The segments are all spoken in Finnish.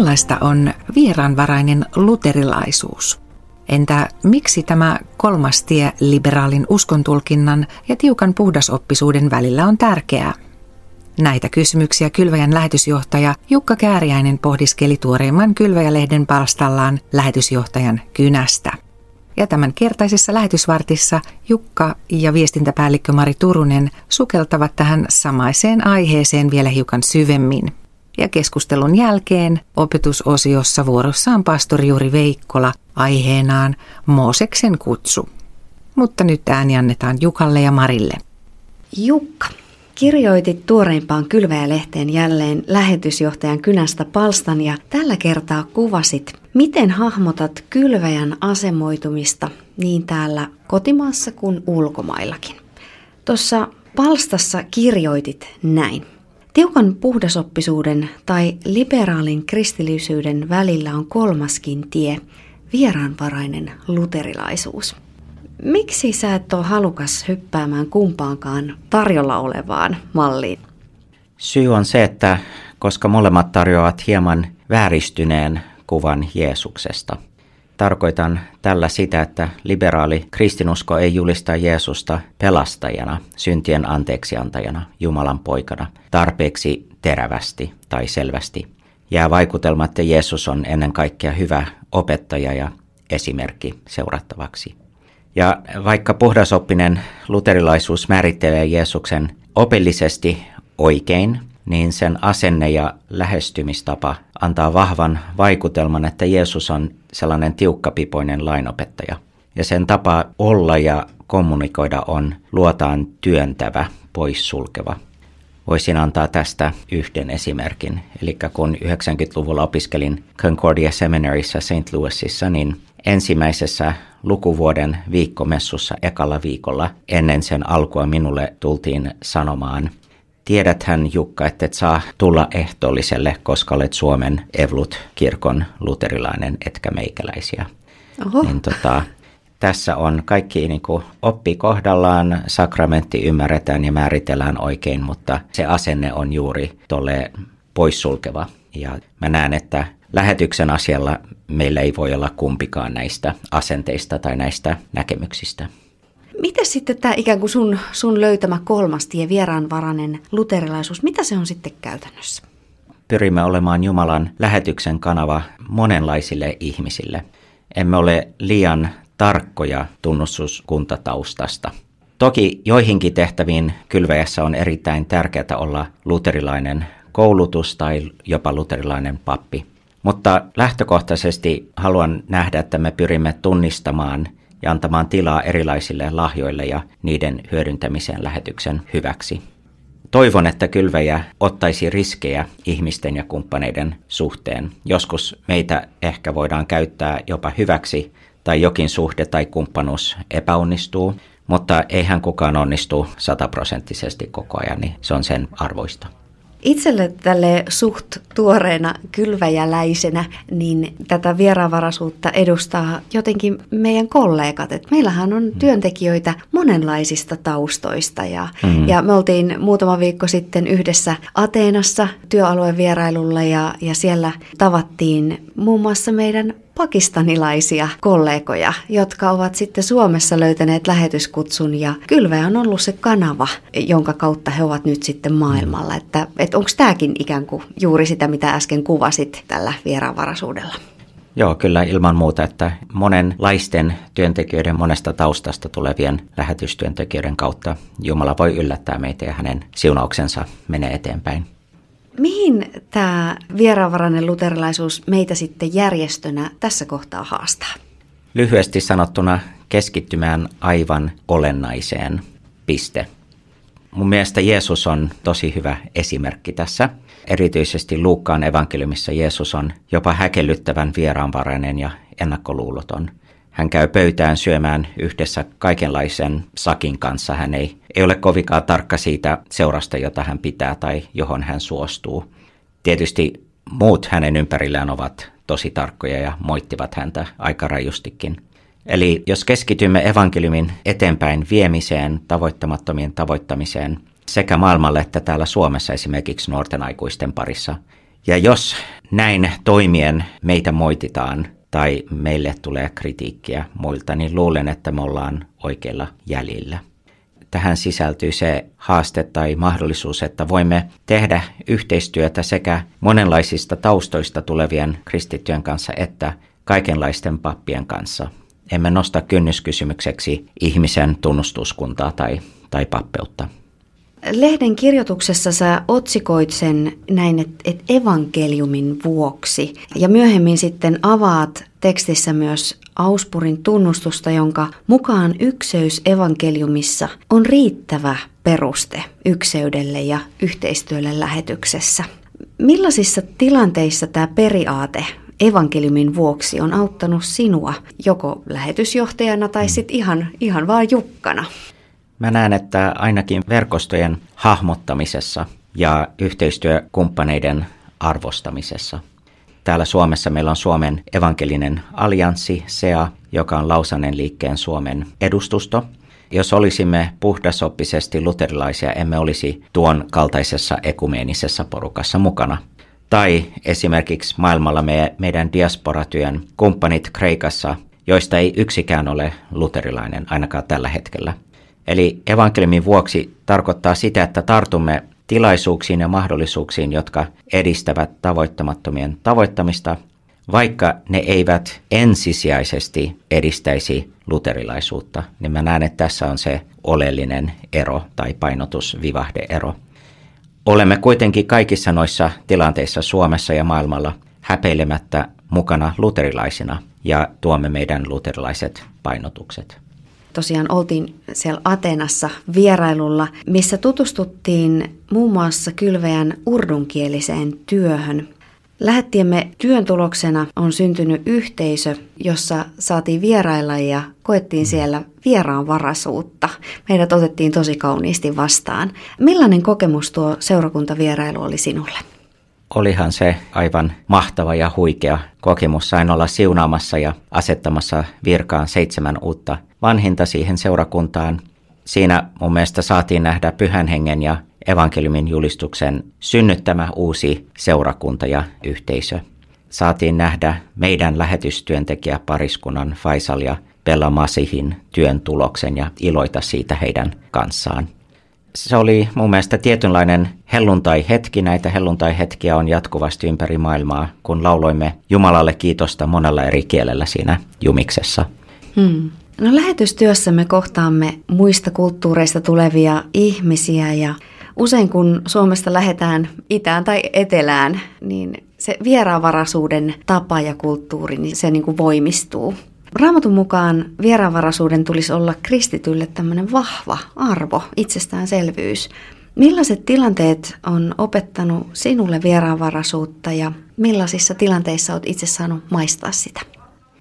Millaista on vieraanvarainen luterilaisuus? Entä miksi tämä kolmas tie liberaalin uskontulkinnan ja tiukan puhdasoppisuuden välillä on tärkeää? Näitä kysymyksiä Kylväjän lähetysjohtaja Jukka Kääriäinen pohdiskeli tuoreimman Kylväjä-lehden palstallaan lähetysjohtajan kynästä. Ja tämän kertaisessa lähetysvartissa Jukka ja viestintäpäällikkö Mari Turunen sukeltavat tähän samaiseen aiheeseen vielä hiukan syvemmin. Ja keskustelun jälkeen opetusosiossa vuorossa on pastori Juri Veikkola aiheenaan Mooseksen kutsu. Mutta nyt ääni annetaan Jukalle ja Marille. Jukka, kirjoitit tuoreimpaan Kylväjä-lehteen jälleen lähetysjohtajan kynästä palstan ja tällä kertaa kuvasit, miten hahmotat Kylväjän asemoitumista niin täällä kotimaassa kuin ulkomaillakin. Tuossa palstassa kirjoitit näin. Tiukan puhdasoppisuuden tai liberaalin kristillisyyden välillä on kolmaskin tie, vieraanvarainen luterilaisuus. Miksi sä et ole halukas hyppäämään kumpaankaan tarjolla olevaan malliin? Syy on se, että koska molemmat tarjoavat hieman vääristyneen kuvan Jeesuksesta. Tarkoitan tällä sitä, että liberaali kristinusko ei julista Jeesusta pelastajana, syntien anteeksiantajana, Jumalan poikana, tarpeeksi terävästi tai selvästi. Jää vaikutelma, että Jeesus on ennen kaikkea hyvä opettaja ja esimerkki seurattavaksi. Ja vaikka puhdasoppinen luterilaisuus määrittelee Jeesuksen opillisesti oikein, niin sen asenne ja lähestymistapa antaa vahvan vaikutelman, että Jeesus on sellainen tiukkapipoinen lainopettaja. Ja sen tapa olla ja kommunikoida on luotaan työntävä, poissulkeva. Voisin antaa tästä yhden esimerkin. Eli kun 90-luvulla opiskelin Concordia Seminaryssä St. Louisissa, niin ensimmäisessä lukuvuoden viikkomessussa ekalla viikolla ennen sen alkua minulle tultiin sanomaan, tiedäthän Jukka, että et saa tulla ehtoolliselle, koska olet Suomen Evlut-kirkon luterilainen, etkä meikäläisiä. Oho. Niin tota, tässä on kaikki niin kuin, oppi kohdallaan, sakramentti ymmärretään ja määritellään oikein, mutta se asenne on juuri tolle poissulkeva. Ja mä näen, että lähetyksen asialla meillä ei voi olla kumpikaan näistä asenteista tai näistä näkemyksistä. Miten sitten tämä ikään kuin sun, sun löytämä kolmas tie, vieraanvarainen luterilaisuus, mitä se on sitten käytännössä? Pyrimme olemaan Jumalan lähetyksen kanava monenlaisille ihmisille. Emme ole liian tarkkoja tunnustuskuntataustasta. Toki joihinkin tehtäviin kylväjässä on erittäin tärkeää olla luterilainen koulutus tai jopa luterilainen pappi. Mutta lähtökohtaisesti haluan nähdä, että me pyrimme tunnistamaan ja antamaan tilaa erilaisille lahjoille ja niiden hyödyntämiseen lähetyksen hyväksi. Toivon, että kylväjä ottaisi riskejä ihmisten ja kumppaneiden suhteen. Joskus meitä ehkä voidaan käyttää jopa hyväksi tai jokin suhde tai kumppanuus epäonnistuu, mutta eihän kukaan onnistu sataprosenttisesti koko ajan, niin se on sen arvoista. Itselle tälle suht tuoreena kylväjäläisenä, niin tätä vieraanvaraisuutta edustaa jotenkin meidän kollegat. Et meillähän on mm. työntekijöitä monenlaisista taustoista ja, mm. ja me oltiin muutama viikko sitten yhdessä Ateenassa työalueen vierailulla ja, ja siellä tavattiin muun muassa meidän pakistanilaisia kollegoja, jotka ovat sitten Suomessa löytäneet lähetyskutsun ja Kylveä on ollut se kanava, jonka kautta he ovat nyt sitten maailmalla. Että, että onko tämäkin ikään kuin juuri sitä, mitä äsken kuvasit tällä vieraanvaraisuudella? Joo, kyllä ilman muuta, että monenlaisten työntekijöiden monesta taustasta tulevien lähetystyöntekijöiden kautta Jumala voi yllättää meitä ja hänen siunauksensa menee eteenpäin. Mihin tämä vieraanvarainen luterilaisuus meitä sitten järjestönä tässä kohtaa haastaa? Lyhyesti sanottuna keskittymään aivan olennaiseen piste. Mun mielestä Jeesus on tosi hyvä esimerkki tässä. Erityisesti Luukkaan evankeliumissa Jeesus on jopa häkellyttävän vieraanvarainen ja ennakkoluuloton. Hän käy pöytään syömään yhdessä kaikenlaisen sakin kanssa. Hän ei, ei ole kovinkaan tarkka siitä seurasta, jota hän pitää tai johon hän suostuu. Tietysti muut hänen ympärillään ovat tosi tarkkoja ja moittivat häntä aika rajustikin. Eli jos keskitymme evankeliumin eteenpäin viemiseen, tavoittamattomien tavoittamiseen sekä maailmalle että täällä Suomessa esimerkiksi nuorten aikuisten parissa, ja jos näin toimien meitä moititaan tai meille tulee kritiikkiä muilta, niin luulen, että me ollaan oikeilla jäljillä. Tähän sisältyy se haaste tai mahdollisuus, että voimme tehdä yhteistyötä sekä monenlaisista taustoista tulevien kristittyjen kanssa että kaikenlaisten pappien kanssa. Emme nosta kynnyskysymykseksi ihmisen tunnustuskuntaa tai, tai pappeutta. Lehden kirjoituksessa sä otsikoit sen näin, että et evankeliumin vuoksi. Ja myöhemmin sitten avaat tekstissä myös Auspurin tunnustusta, jonka mukaan ykseys evankeliumissa on riittävä peruste ykseydelle ja yhteistyölle lähetyksessä. Millaisissa tilanteissa tämä periaate evankeliumin vuoksi on auttanut sinua joko lähetysjohtajana tai sitten ihan, ihan vaan jukkana? Mä näen, että ainakin verkostojen hahmottamisessa ja yhteistyökumppaneiden arvostamisessa. Täällä Suomessa meillä on Suomen evankelinen allianssi, SEA, joka on Lausanen liikkeen Suomen edustusto. Jos olisimme puhdasoppisesti luterilaisia, emme olisi tuon kaltaisessa ekumeenisessa porukassa mukana. Tai esimerkiksi maailmalla me, meidän diasporatyön kumppanit Kreikassa, joista ei yksikään ole luterilainen ainakaan tällä hetkellä – Eli evankeliumin vuoksi tarkoittaa sitä, että tartumme tilaisuuksiin ja mahdollisuuksiin, jotka edistävät tavoittamattomien tavoittamista, vaikka ne eivät ensisijaisesti edistäisi luterilaisuutta, niin mä näen, että tässä on se oleellinen ero tai painotusvivahdeero. Olemme kuitenkin kaikissa noissa tilanteissa Suomessa ja maailmalla häpeilemättä mukana luterilaisina ja tuomme meidän luterilaiset painotukset tosiaan oltiin siellä Atenassa vierailulla, missä tutustuttiin muun muassa kylveän urdunkieliseen työhön. Lähettiemme työn tuloksena on syntynyt yhteisö, jossa saatiin vierailla ja koettiin siellä vieraanvaraisuutta. Meidät otettiin tosi kauniisti vastaan. Millainen kokemus tuo seurakuntavierailu oli sinulle? Olihan se aivan mahtava ja huikea kokemus. Sain olla siunaamassa ja asettamassa virkaan seitsemän uutta vanhinta siihen seurakuntaan. Siinä mun mielestä saatiin nähdä pyhän hengen ja evankeliumin julistuksen synnyttämä uusi seurakunta ja yhteisö. Saatiin nähdä meidän lähetystyöntekijä pariskunnan Faisal ja Bella Masihin työn tuloksen ja iloita siitä heidän kanssaan. Se oli mun mielestä tietynlainen helluntai-hetki. Näitä helluntai-hetkiä on jatkuvasti ympäri maailmaa, kun lauloimme Jumalalle kiitosta monella eri kielellä siinä jumiksessa. Hmm. No lähetystyössä me kohtaamme muista kulttuureista tulevia ihmisiä ja usein kun Suomesta lähdetään itään tai etelään, niin se vieraanvaraisuuden tapa ja kulttuuri, niin se niin kuin voimistuu. Raamatun mukaan vieraanvaraisuuden tulisi olla kristitylle tämmöinen vahva arvo, itsestäänselvyys. Millaiset tilanteet on opettanut sinulle vieraanvaraisuutta ja millaisissa tilanteissa olet itse saanut maistaa sitä?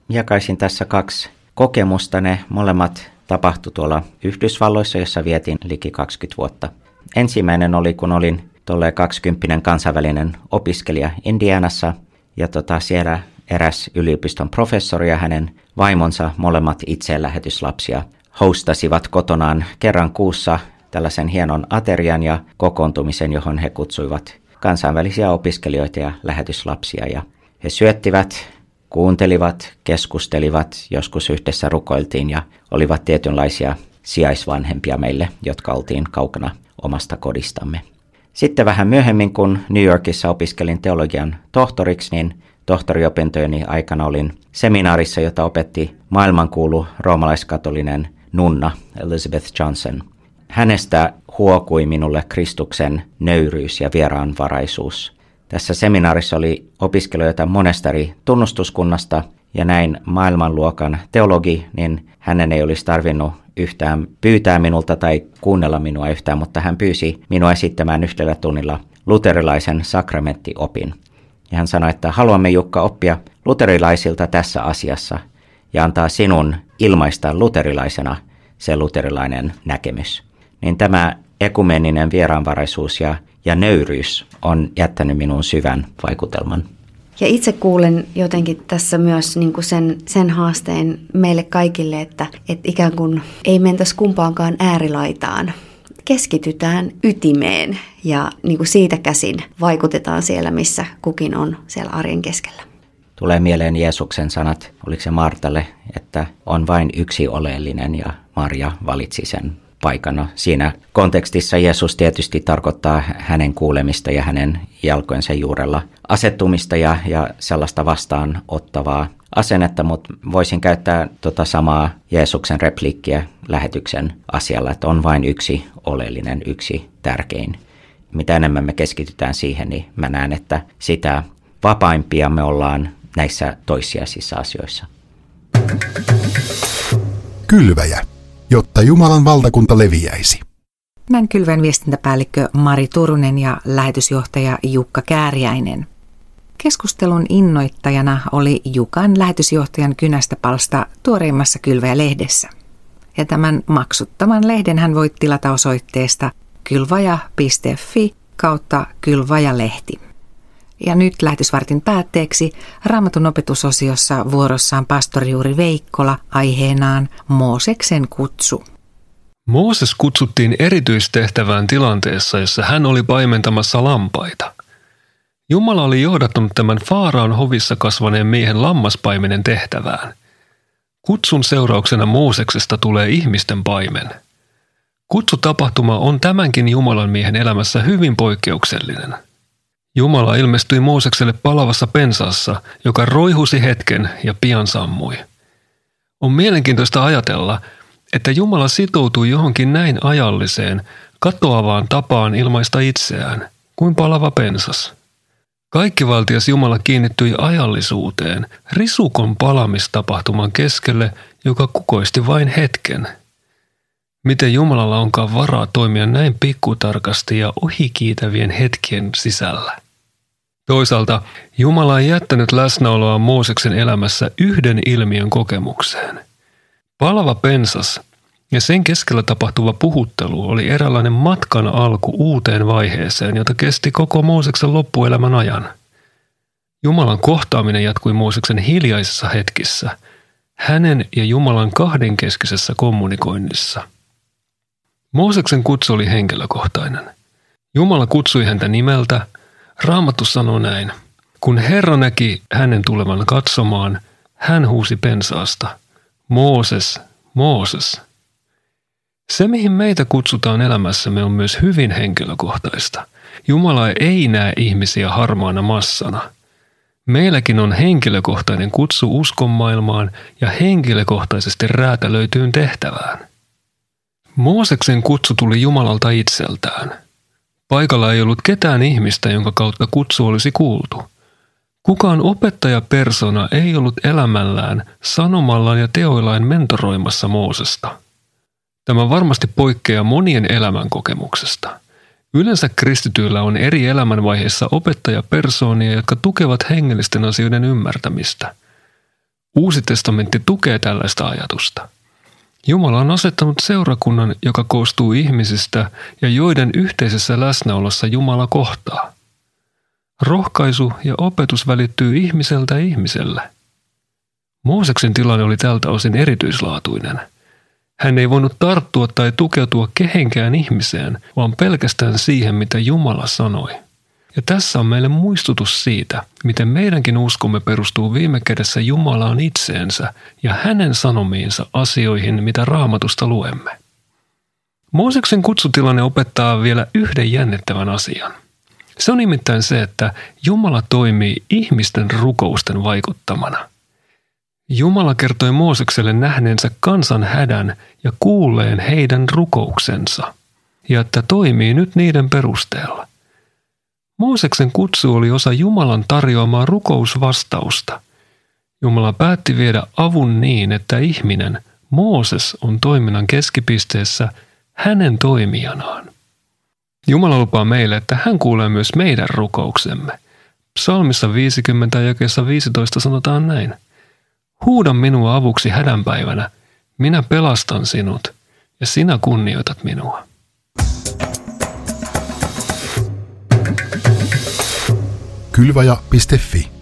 Jakaisin tässä kaksi kokemusta. Ne molemmat tapahtui tuolla Yhdysvalloissa, jossa vietin liki 20 vuotta. Ensimmäinen oli, kun olin tuolle 20 kansainvälinen opiskelija Indianassa, ja tota, siellä eräs yliopiston professori ja hänen vaimonsa, molemmat itse lähetyslapsia, hostasivat kotonaan kerran kuussa tällaisen hienon aterian ja kokoontumisen, johon he kutsuivat kansainvälisiä opiskelijoita ja lähetyslapsia. Ja he syöttivät kuuntelivat, keskustelivat, joskus yhdessä rukoiltiin ja olivat tietynlaisia sijaisvanhempia meille, jotka oltiin kaukana omasta kodistamme. Sitten vähän myöhemmin, kun New Yorkissa opiskelin teologian tohtoriksi, niin tohtoriopintojeni aikana olin seminaarissa, jota opetti maailmankuulu roomalaiskatolinen nunna Elizabeth Johnson. Hänestä huokui minulle Kristuksen nöyryys ja vieraanvaraisuus – tässä seminaarissa oli opiskelijoita monesta eri tunnustuskunnasta ja näin maailmanluokan teologi, niin hänen ei olisi tarvinnut yhtään pyytää minulta tai kuunnella minua yhtään, mutta hän pyysi minua esittämään yhdellä tunnilla luterilaisen sakramenttiopin. Ja hän sanoi, että haluamme Jukka oppia luterilaisilta tässä asiassa ja antaa sinun ilmaista luterilaisena se luterilainen näkemys. Niin tämä ekumeninen vieraanvaraisuus ja ja nöyryys on jättänyt minun syvän vaikutelman. Ja itse kuulen jotenkin tässä myös niin kuin sen, sen haasteen meille kaikille, että, että ikään kuin ei mentäisi kumpaankaan äärilaitaan. keskitytään ytimeen ja niin kuin siitä käsin vaikutetaan siellä, missä kukin on siellä arjen keskellä. Tulee mieleen Jeesuksen sanat, oliko se Martalle, että on vain yksi oleellinen ja Maria valitsi sen paikana. Siinä kontekstissa Jeesus tietysti tarkoittaa hänen kuulemista ja hänen jalkojensa juurella asettumista ja, ja sellaista vastaanottavaa asennetta, mutta voisin käyttää tota samaa Jeesuksen repliikkiä lähetyksen asialla, että on vain yksi oleellinen, yksi tärkein. Mitä enemmän me keskitytään siihen, niin mä näen, että sitä vapaimpia me ollaan näissä toissijaisissa asioissa. Kylväjä, jotta Jumalan valtakunta leviäisi. Näin kylvän viestintäpäällikkö Mari Turunen ja lähetysjohtaja Jukka Kääriäinen. Keskustelun innoittajana oli Jukan lähetysjohtajan kynästäpalsta tuoreimmassa Kylväjä-lehdessä. Ja tämän maksuttoman lehden hän voi tilata osoitteesta kylvaja.fi kautta kylvajalehti. Ja nyt lähetysvartin päätteeksi Raamatun opetusosiossa vuorossaan pastori Juuri Veikkola aiheenaan Mooseksen kutsu. Mooses kutsuttiin erityistehtävään tilanteessa, jossa hän oli paimentamassa lampaita. Jumala oli johdattanut tämän Faaraan hovissa kasvaneen miehen lammaspaimenen tehtävään. Kutsun seurauksena Mooseksesta tulee ihmisten paimen. Kutsutapahtuma on tämänkin Jumalan miehen elämässä hyvin poikkeuksellinen – Jumala ilmestyi Moosekselle palavassa pensaassa, joka roihusi hetken ja pian sammui. On mielenkiintoista ajatella, että Jumala sitoutui johonkin näin ajalliseen, katoavaan tapaan ilmaista itseään, kuin palava pensas. Kaikkivaltias Jumala kiinnittyi ajallisuuteen, risukon palamistapahtuman keskelle, joka kukoisti vain hetken. Miten Jumalalla onkaan varaa toimia näin pikkutarkasti ja ohikiitävien hetkien sisällä? Toisaalta Jumala ei jättänyt läsnäoloa Mooseksen elämässä yhden ilmiön kokemukseen. Palava pensas ja sen keskellä tapahtuva puhuttelu oli eräänlainen matkan alku uuteen vaiheeseen, jota kesti koko Mooseksen loppuelämän ajan. Jumalan kohtaaminen jatkui Mooseksen hiljaisissa hetkissä, hänen ja Jumalan kahdenkeskisessä kommunikoinnissa. Mooseksen kutsu oli henkilökohtainen. Jumala kutsui häntä nimeltä – Raamattu sanoo näin. Kun Herra näki hänen tulevan katsomaan, hän huusi pensaasta, Mooses, Mooses. Se, mihin meitä kutsutaan elämässämme, on myös hyvin henkilökohtaista. Jumala ei näe ihmisiä harmaana massana. Meilläkin on henkilökohtainen kutsu uskon maailmaan ja henkilökohtaisesti räätälöityyn tehtävään. Mooseksen kutsu tuli Jumalalta itseltään – Paikalla ei ollut ketään ihmistä, jonka kautta kutsu olisi kuultu. Kukaan opettajapersona ei ollut elämällään, sanomallaan ja teoillaan mentoroimassa Moosesta. Tämä varmasti poikkeaa monien elämänkokemuksesta. Yleensä kristityillä on eri elämänvaiheissa opettajapersoonia, jotka tukevat hengellisten asioiden ymmärtämistä. Uusi testamentti tukee tällaista ajatusta – Jumala on asettanut seurakunnan, joka koostuu ihmisistä ja joiden yhteisessä läsnäolossa Jumala kohtaa. Rohkaisu ja opetus välittyy ihmiseltä ihmiselle. Mooseksen tilanne oli tältä osin erityislaatuinen. Hän ei voinut tarttua tai tukeutua kehenkään ihmiseen, vaan pelkästään siihen, mitä Jumala sanoi. Ja tässä on meille muistutus siitä, miten meidänkin uskomme perustuu viime kädessä Jumalaan itseensä ja hänen sanomiinsa asioihin, mitä raamatusta luemme. Mooseksen kutsutilanne opettaa vielä yhden jännittävän asian. Se on nimittäin se, että Jumala toimii ihmisten rukousten vaikuttamana. Jumala kertoi Moosekselle nähneensä kansan hädän ja kuulleen heidän rukouksensa, ja että toimii nyt niiden perusteella. Mooseksen kutsu oli osa Jumalan tarjoamaa rukousvastausta. Jumala päätti viedä avun niin, että ihminen, Mooses, on toiminnan keskipisteessä hänen toimijanaan. Jumala lupaa meille, että hän kuulee myös meidän rukouksemme. Psalmissa 50 ja 15 sanotaan näin. Huuda minua avuksi hädänpäivänä, minä pelastan sinut ja sinä kunnioitat minua. kylvaja.fi.